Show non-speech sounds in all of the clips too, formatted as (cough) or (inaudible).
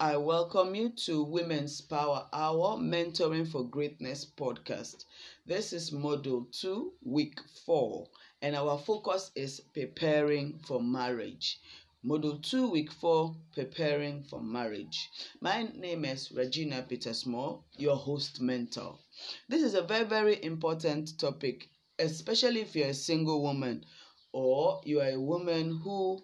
you to Women's Power Hour Mentoring for Greatness podcast. This is Module 2, Week 4, and our focus is preparing for marriage. Module 2, Week 4, Preparing for Marriage. My name is Regina Petersmore, your host mentor. This is a very, very important topic, especially if you're a single woman or you are a woman who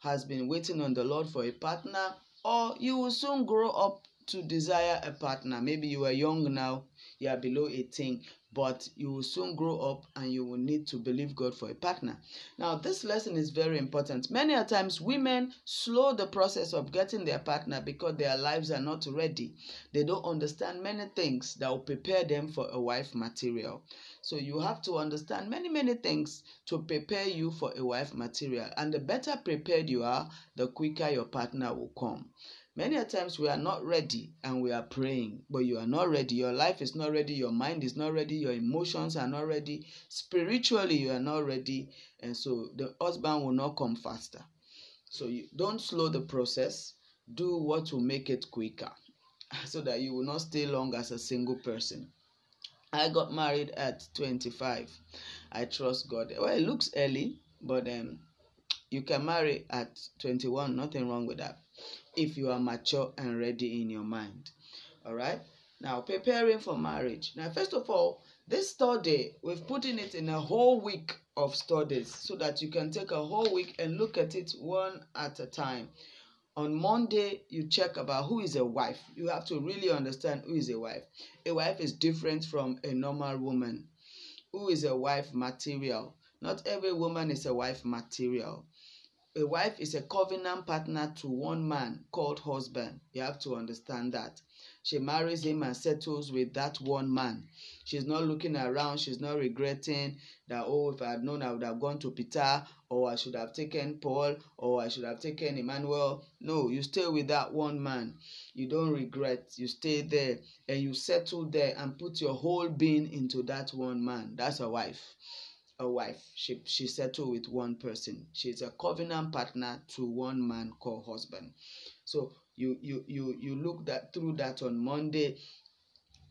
has been waiting on the Lord for a partner or you will soon grow up to desire a partner. Maybe you are young now, you are below 18, but you will soon grow up and you will need to believe God for a partner. Now, this lesson is very important. Many a times, women slow the process of getting their partner because their lives are not ready. They don't understand many things that will prepare them for a wife material. So, you have to understand many, many things to prepare you for a wife material. And the better prepared you are, the quicker your partner will come. Many a times we are not ready and we are praying, but you are not ready. Your life is not ready. Your mind is not ready. Your emotions are not ready. Spiritually, you are not ready. And so the husband will not come faster. So you don't slow the process. Do what will make it quicker (laughs) so that you will not stay long as a single person. I got married at 25. I trust God. Well, it looks early, but um, you can marry at 21. Nothing wrong with that if you are mature and ready in your mind. All right. Now, preparing for marriage. Now, first of all, this study, we've put in it in a whole week of studies so that you can take a whole week and look at it one at a time. On Monday, you check about who is a wife. You have to really understand who is a wife. A wife is different from a normal woman. Who is a wife material? Not every woman is a wife material a wife is a covenant partner to one man called husband. You have to understand that. She marries him and settles with that one man. She's not looking around, she's not regretting that, oh, if I had known, I would have gone to Peter, or I should have taken Paul, or I should have taken Emmanuel. No, you stay with that one man. You don't regret. You stay there and you settle there and put your whole being into that one man. That's a wife a wife. She she settled with one person. She's a covenant partner to one man called husband. So you you you you look that through that on Monday,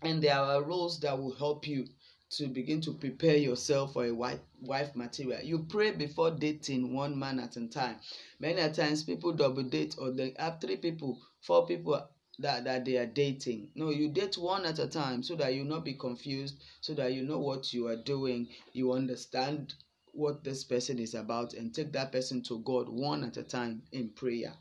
and there are roles that will help you to begin to prepare yourself for a wife wife material. You pray before dating one man at a time. Many times people double date or they have three people, four people that, that they are dating. No, you date one at a time so that you not be confused, so that you know what you are doing, you understand what this person is about, and take that person to God one at a time in prayer.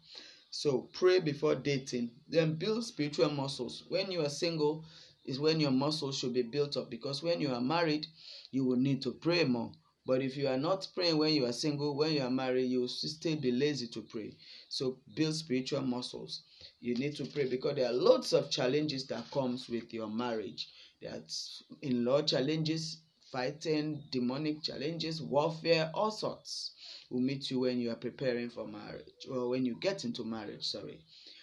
So pray before dating, then build spiritual muscles. When you are single, is when your muscles should be built up because when you are married, you will need to pray more. But if you are not praying when you are single, when you are married, you will still be lazy to pray. So build spiritual muscles you need to pray because there are lots of challenges that comes with your marriage. There's in-law challenges fighting demonic challenges warfare all sorts will meet you when you are preparing for marriage or when you get into marriage sorry.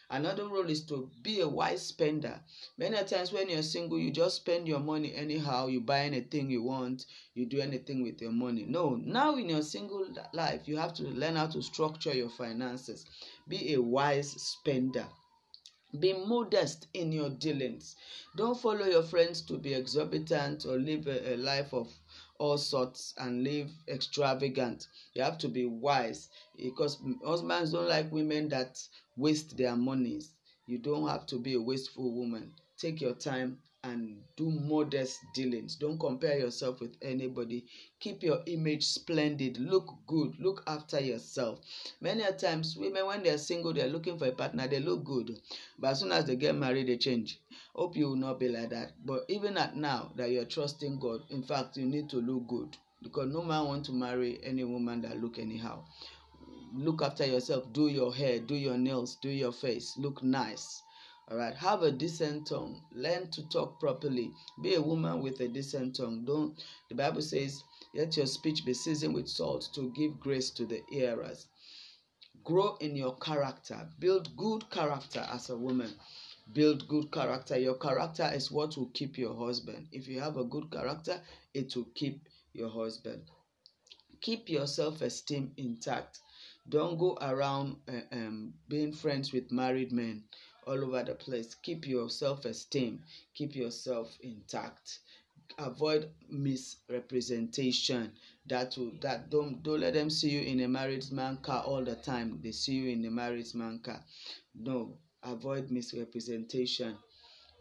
Another role is to be a wise spender. Many times when you're single you just spend your money anyhow you buy anything you want you do anything with your money. No now in your single life you have to learn how to structure your finances. Be a wise spender be modest in your dealings. Don't follow your friends to be exorbitant or live a, a life of all sorts and live extravagant. You have to be wise because husbands don't like women that waste their monies. You don't have to be a wasteful woman. Take your time and do modest dealings. Don't compare yourself with anybody. Keep your image splendid. Look good. Look after yourself. Many a times, women, when they're single, they're looking for a partner, they look good. But as soon as they get married, they change. Hope you will not be like that. But even at now that you're trusting God, in fact, you need to look good. Because no man want to marry any woman that look anyhow. Look after yourself. Do your hair, do your nails, do your face. Look nice all right, have a decent tongue. Learn to talk properly. Be a woman with a decent tongue. Don't. The Bible says, "Let your speech be seasoned with salt to give grace to the hearers." Grow in your character. Build good character as a woman. Build good character. Your character is what will keep your husband. If you have a good character, it will keep your husband. Keep your self esteem intact. Don't go around uh, um, being friends with married men all over the place. Keep your self esteem, keep yourself intact. Avoid misrepresentation. That will that don't don't let them see you in a married man car all the time. They see you in a married man car. No, avoid misrepresentation.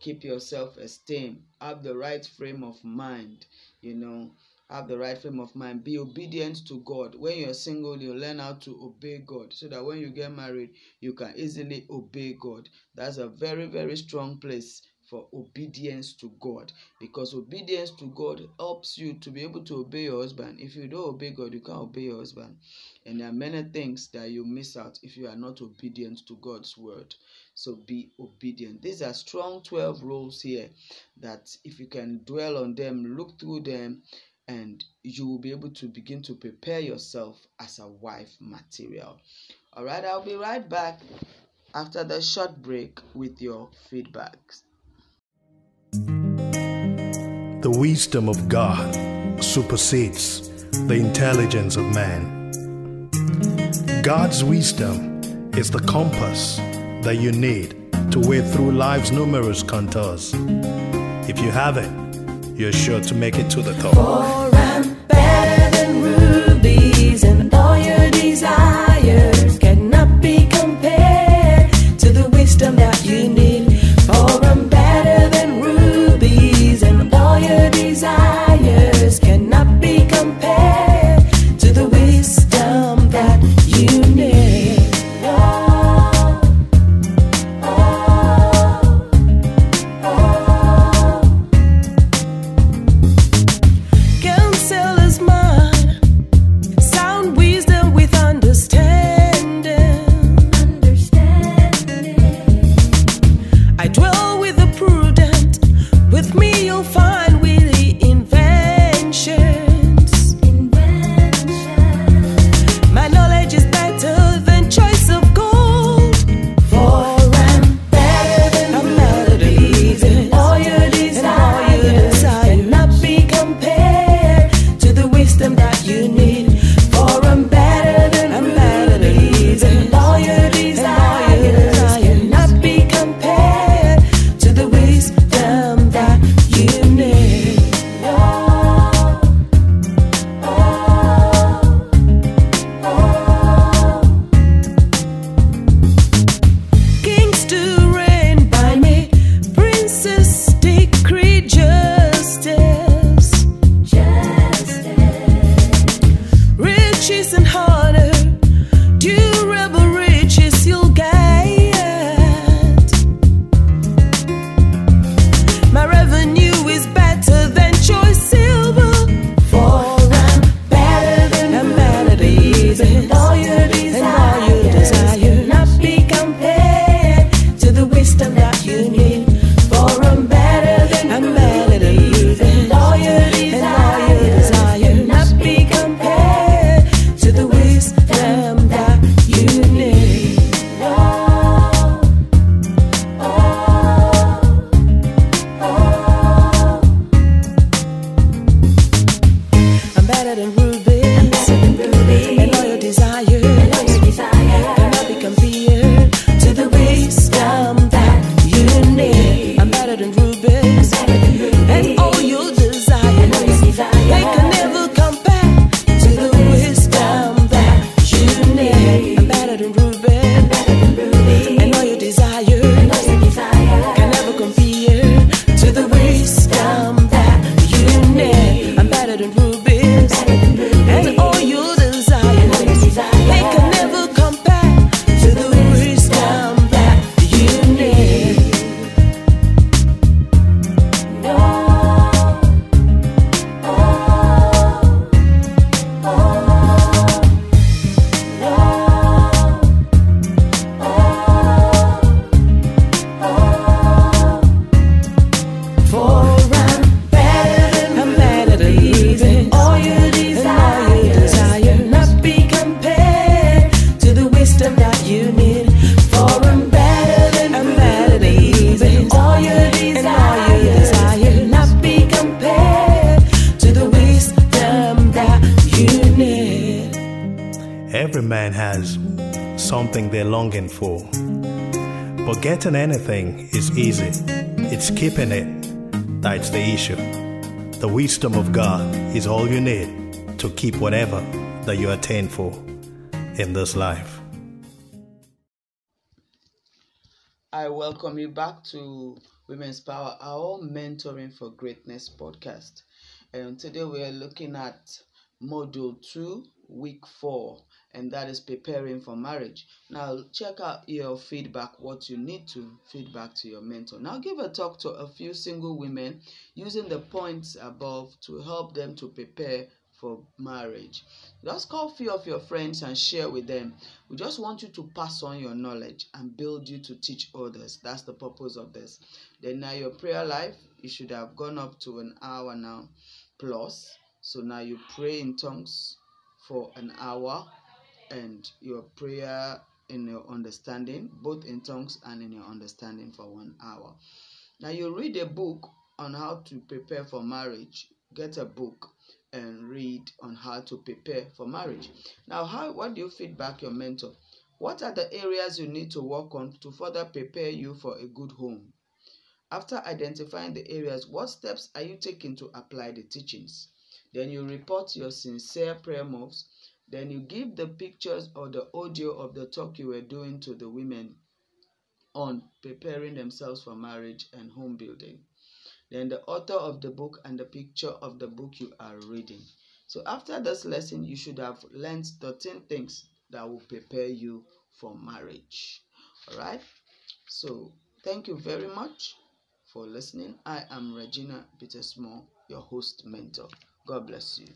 Keep your self esteem. Have the right frame of mind. You know, have the right frame of mind. Be obedient to God. When you're single, you learn how to obey God so that when you get married, you can easily obey God. That's a very, very strong place for obedience to God because obedience to God helps you to be able to obey your husband. If you don't obey God, you can't obey your husband. And there are many things that you miss out if you are not obedient to God's word. So be obedient. These are strong 12 rules here that if you can dwell on them, look through them, and you will be able to begin to prepare yourself as a wife material. All right, I'll be right back after the short break with your feedbacks. The wisdom of God supersedes the intelligence of man. God's wisdom is the compass that you need to wade through life's numerous contours. If you have it, you're sure to make it to the top. For something they're longing for. But getting anything is easy, it's keeping it that's the issue. The wisdom of God is all you need to keep whatever that you attain for in this life. I welcome you back to Women's Power Hour Mentoring for Greatness podcast. And today we are looking at Module 2, Week 4, and that is preparing for marriage. Now, check out your feedback, what you need to feedback to your mentor. Now, give a talk to a few single women using the points above to help them to prepare for marriage. Just call a few of your friends and share with them. We just want you to pass on your knowledge and build you to teach others. That's the purpose of this. Then now your prayer life, you should have gone up to an hour now plus. So now you pray in tongues for an hour and your prayer in your understanding, both in tongues and in your understanding for one hour. Now you read a book on how to prepare for marriage. Get a book and read on how to prepare for marriage. Now, how what do you feedback your mentor? What are the areas you need to work on to further prepare you for a good home? After identifying the areas, what steps are you taking to apply the teachings? Then you report your sincere prayer moves. Then you give the pictures or the audio of the talk you were doing to the women on preparing themselves for marriage and home building then the author of the book and the picture of the book you are reading. So after this lesson, you should have learned 13 things that will prepare you for marriage. All right. So thank you very much for listening. I am Regina Petersmore, your host mentor. God bless you.